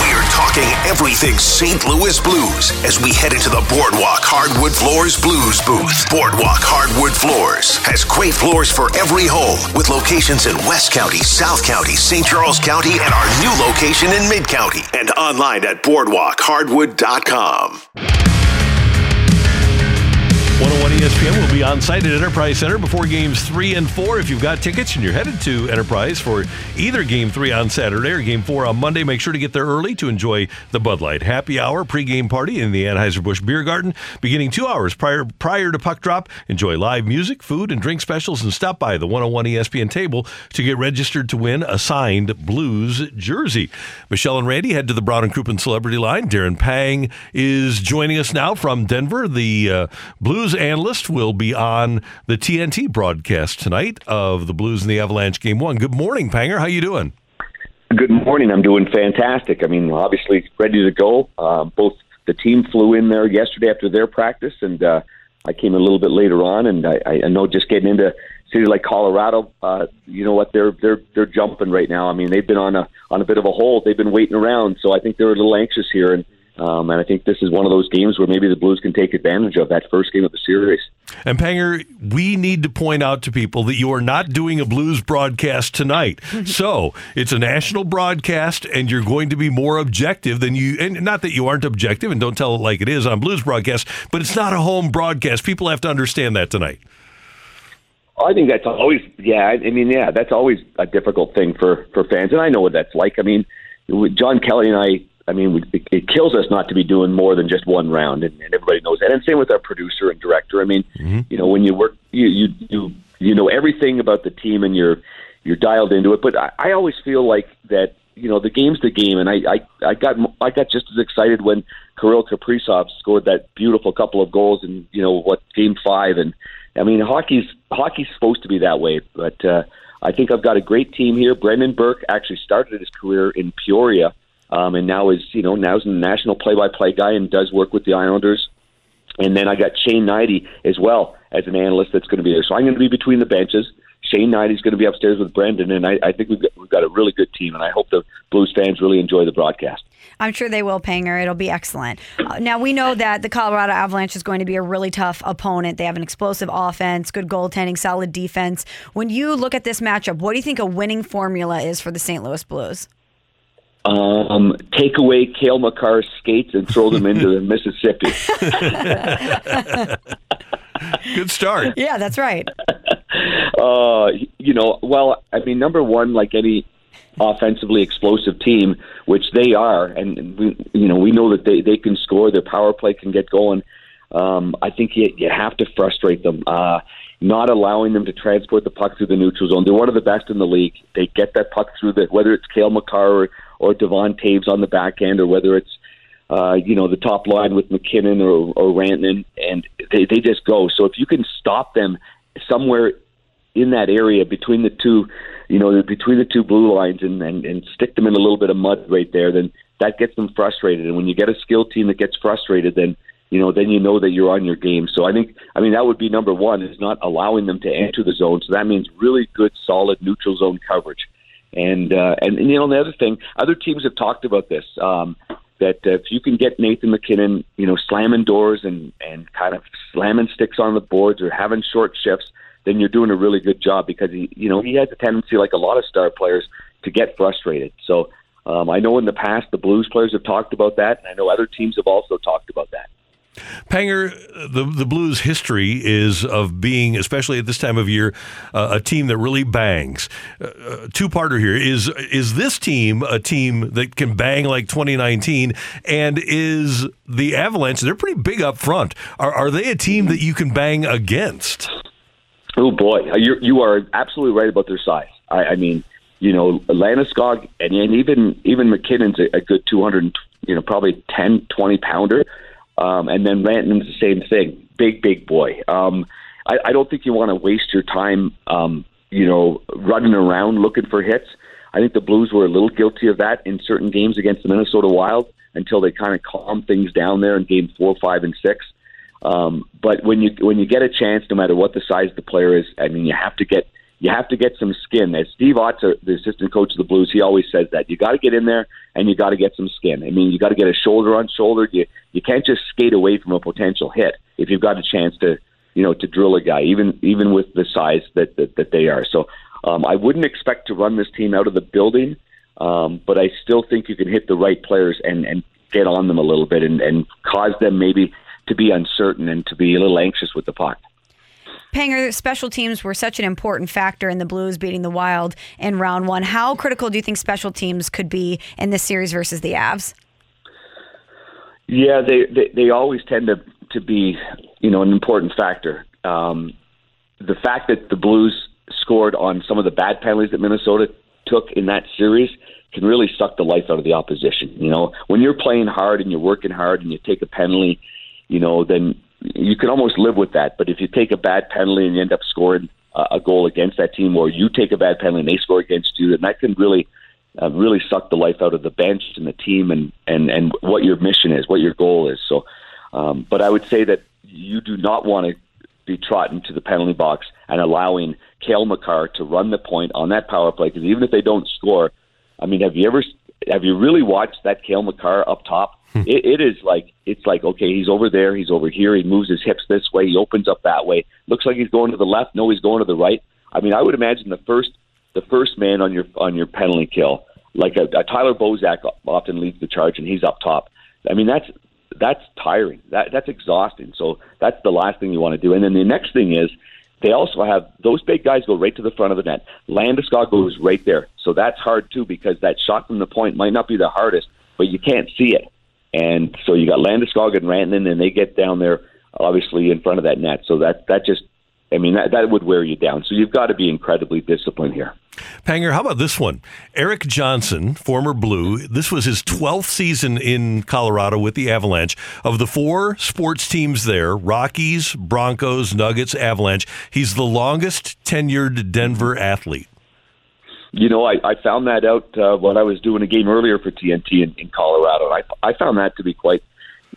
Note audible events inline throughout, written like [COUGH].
We're talking everything St. Louis Blues as we head into the Boardwalk Hardwood Floors Blues booth. Boardwalk Hardwood Floors has great floors for every home with locations in West County, South County, St. Charles County, and our new location in Mid County. And online at boardwalkhardwood.com. 101 ESPN will be on site at Enterprise Center before games three and four. If you've got tickets and you're headed to Enterprise for either game three on Saturday or game four on Monday, make sure to get there early to enjoy the Bud Light Happy Hour pregame party in the Anheuser-Busch Beer Garden beginning two hours prior prior to puck drop. Enjoy live music, food, and drink specials and stop by the 101 ESPN table to get registered to win a signed Blues jersey. Michelle and Randy head to the Brown and Crouppen Celebrity Line. Darren Pang is joining us now from Denver. The uh, Blues analyst will be on the TNT broadcast tonight of the Blues and the Avalanche game one. Good morning, Panger. How you doing? Good morning. I'm doing fantastic. I mean, obviously ready to go. Uh, both the team flew in there yesterday after their practice, and uh, I came a little bit later on. And I, I know just getting into cities like Colorado, uh, you know what? They're they're they're jumping right now. I mean, they've been on a on a bit of a hold. They've been waiting around, so I think they're a little anxious here. And um, and I think this is one of those games where maybe the Blues can take advantage of that first game of the series. And Panger, we need to point out to people that you are not doing a Blues broadcast tonight. [LAUGHS] so it's a national broadcast, and you're going to be more objective than you. And not that you aren't objective, and don't tell it like it is on Blues broadcast, but it's not a home broadcast. People have to understand that tonight. I think that's always, yeah. I mean, yeah, that's always a difficult thing for for fans, and I know what that's like. I mean, John Kelly and I I mean, it, it kills us not to be doing more than just one round, and, and everybody knows that. And same with our producer and director. I mean, mm-hmm. you know, when you work, you you you you know everything about the team, and you're you're dialed into it. But I, I always feel like that. You know, the game's the game, and I I I got I got just as excited when Kirill Kaprizov scored that beautiful couple of goals in you know what game five, and I mean, hockey's hockey's supposed to be that way, but. uh I think I've got a great team here. Brendan Burke actually started his career in Peoria, um, and now is you know now is a national play-by-play guy and does work with the Islanders. And then I got Shane Hnidy as well as an analyst that's going to be there. So I'm going to be between the benches. Shane Hnidy's going to be upstairs with Brendan, and I, I think we've got, we've got a really good team, and I hope the Blues fans really enjoy the broadcast. I'm sure they will, Panger. It'll be excellent. Uh, now, we know that the Colorado Avalanche is going to be a really tough opponent. They have an explosive offense, good goaltending, solid defense. When you look at this matchup, what do you think a winning formula is for the St. Louis Blues? Um, take away Cale Makar's skates and throw them into the [LAUGHS] Mississippi. [LAUGHS] Good start. Yeah, that's right. [LAUGHS] uh, you know, well, I mean, number one, like any offensively explosive team, which they are, and we, you know, we know that they they can score. Their power play can get going. Um, I think you, you have to frustrate them. Uh, not allowing them to transport the puck through the neutral zone. They're one of the best in the league. They get that puck through the whether it's Cale Makar or or Devon Toews on the back end, or whether it's uh, you know the top line with MacKinnon or, or Rantanen, and they, they just go. So if you can stop them somewhere in that area between the two, you know, between the two blue lines, and, and and stick them in a little bit of mud right there, then that gets them frustrated. And when you get a skilled team that gets frustrated, then you know, then you know that you're on your game. So I think, I mean, that would be number one is not allowing them to enter the zone. So that means really good, solid neutral zone coverage. And uh, and, and you know the other thing, other teams have talked about this. Um, that if you can get Nathan MacKinnon, you know, slamming doors and and kind of slamming sticks on the boards or having short shifts, then you're doing a really good job because he, you know, he has a tendency, like a lot of star players, to get frustrated. So um, I know in the past the Blues players have talked about that, and I know other teams have also talked about that. Panger, the the Blues' history is of being, especially at this time of year, uh, a team that really bangs. Uh, uh Two parter here is is this team a team that can bang like 2019, and is the Avalanche? They're pretty big up front. Are are they a team that you can bang against? Oh boy, you you are absolutely right about their size. I, I mean, you know, Landeskog and, and even even MacKinnon's a, a good 200, you know, probably 10, 20 pounder. Um, and then Rantanen's the same thing, big, big boy. Um, I, I don't think you want to waste your time, um, you know, running around looking for hits. I think the Blues were a little guilty of that in certain games against the Minnesota Wild until they kind of calmed things down there in game four, five, and six. Um, but when you when you get a chance, no matter what the size of the player is, I mean, you have to get you have to get some skin. As Steve Ott, the assistant coach of the Blues, he always says that you got to get in there and you got to get some skin. I mean, you got to get a shoulder on shoulder. You you can't just skate away from a potential hit if you've got a chance to you know to drill a guy, even even with the size that that, that they are. So um, I wouldn't expect to run this team out of the building, um, but I still think you can hit the right players and and get on them a little bit and, and cause them maybe to be uncertain and to be a little anxious with the puck. Panger, special teams were such an important factor in the Blues beating the Wild in round one. How critical do you think special teams could be in this series versus the Avs? Yeah, they, they, they always tend to, to be, you know, an important factor. Um, the fact that the Blues scored on some of the bad penalties that Minnesota took in that series can really suck the life out of the opposition. You know, when you're playing hard and you're working hard and you take a penalty, you know, then you can almost live with that. But if you take a bad penalty and you end up scoring a goal against that team, or you take a bad penalty and they score against you, then that can really, uh, really suck the life out of the bench and the team and and and what your mission is, what your goal is. So, um, but I would say that you do not want to be trotting to the penalty box and allowing Cale Makar to run the point on that power play because even if they don't score, I mean, have you ever have you really watched that Cale Makar up top? Hmm. it, it is like it's like okay, he's over there, he's over here, he moves his hips this way, he opens up that way. Looks like he's going to the left. No, he's going to the right. I mean, I would imagine the first the first man on your on your penalty kill, like a, a Tyler Bozak, often leads the charge, and he's up top. I mean, that's that's tiring. That that's exhausting. So that's the last thing you want to do. And then the next thing is they also have those big guys go right to the front of the net. Landeskog goes right there, so that's hard too because that shot from the point might not be the hardest, but you can't see it. And so you got Landeskog and Rantanen, and they get down there obviously in front of that net. So that that just, I mean, that that would wear you down. So you've got to be incredibly disciplined here. Panger, how about this one? Erik Johnson, former Blue. This was his 12th season in Colorado with the Avalanche. Of the four sports teams there Rockies, Broncos, Nuggets, Avalanche he's the longest tenured Denver athlete. You know, I, I found that out uh, when I was doing a game earlier for TNT in, in Colorado. I I found that to be quite,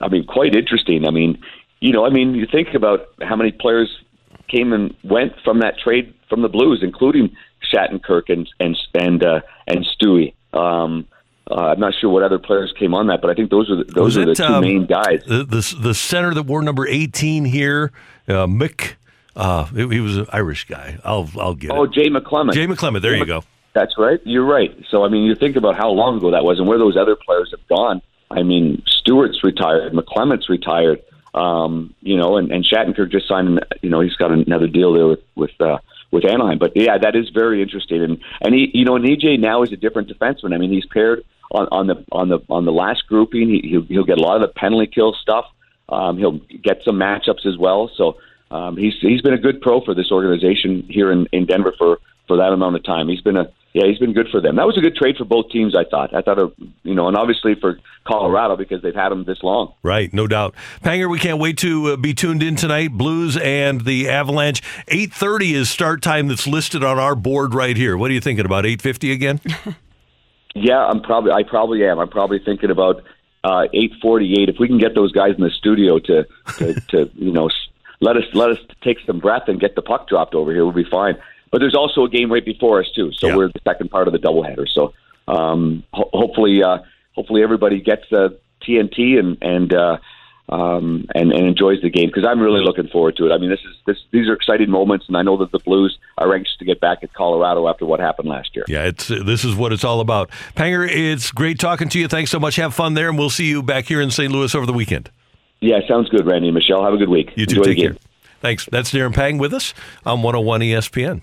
I mean, quite interesting. I mean, you know, I mean, you think about how many players came and went from that trade from the Blues, including Shattenkirk and and and uh, and Stewie. Um, uh, I'm not sure what other players came on that, but I think those are the, those are the two um, main guys. The, the, the center that wore number 18 here, uh, Mick. Uh, he was an Irish guy. I'll I'll get oh, it. Jay McClement. Jay McClement. There Jay you go. That's right. You're right. So I mean, you think about how long ago that was, and where those other players have gone. I mean, Stewart's retired, McClement's retired. Um, you know, and, and Shattenkirk just signed. You know, he's got another deal there with with uh, with Anaheim. But yeah, that is very interesting. And and he, you know, and EJ now is a different defenseman. I mean, he's paired on, on the on the on the last grouping. He, he'll, he'll get a lot of the penalty kill stuff. Um, he'll get some matchups as well. So um, he's he's been a good pro for this organization here in, in Denver for for that amount of time. He's been a yeah, he's been good for them. That was a good trade for both teams, I thought. I thought, uh, you know, and obviously for Colorado because they've had him this long. Right, no doubt. Panger, we can't wait to uh, be tuned in tonight. Blues and the Avalanche. Eight thirty is start time that's listed on our board right here. What are you thinking about? Eight fifty again? [LAUGHS] yeah, I'm probably. I probably am. I'm probably thinking about uh, eight forty eight. If we can get those guys in the studio to, to, to you know let us let us take some breath and get the puck dropped over here, we'll be fine. But there's also a game right before us too, so yeah. we're the second part of the doubleheader. So um, ho- hopefully, uh, hopefully everybody gets uh, TNT and and uh, um, and, and enjoys the game because I'm really looking forward to it. I mean, this is this these are exciting moments, and I know that the Blues are anxious to get back at Colorado after what happened last year. Yeah, it's this is what it's all about. Panger, it's great talking to you. Thanks so much. Have fun there, and we'll see you back here in St. Louis over the weekend. Yeah, sounds good, Randy and Michelle. Have a good week. You too. Enjoy Take care. Thanks. That's Darren Pang with us on 101 ESPN.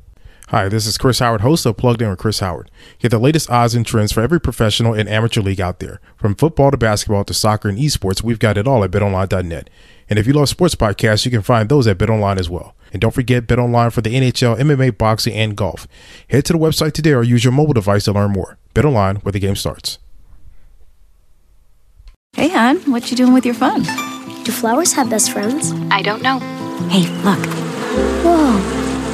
Hi, this is Chris Howard, host of Plugged In with Chris Howard. Get the latest odds and trends for every professional and amateur league out there. From football to basketball to soccer and esports, we've got it all at betonline.net. And if you love sports podcasts, you can find those at BetOnline as well. And don't forget BetOnline for the NHL, MMA, boxing, and golf. Head to the website today or use your mobile device to learn more. BetOnline, where the game starts. Hey, hon, what you doing with your phone? Do flowers have best friends? I don't know. Hey, look. Whoa.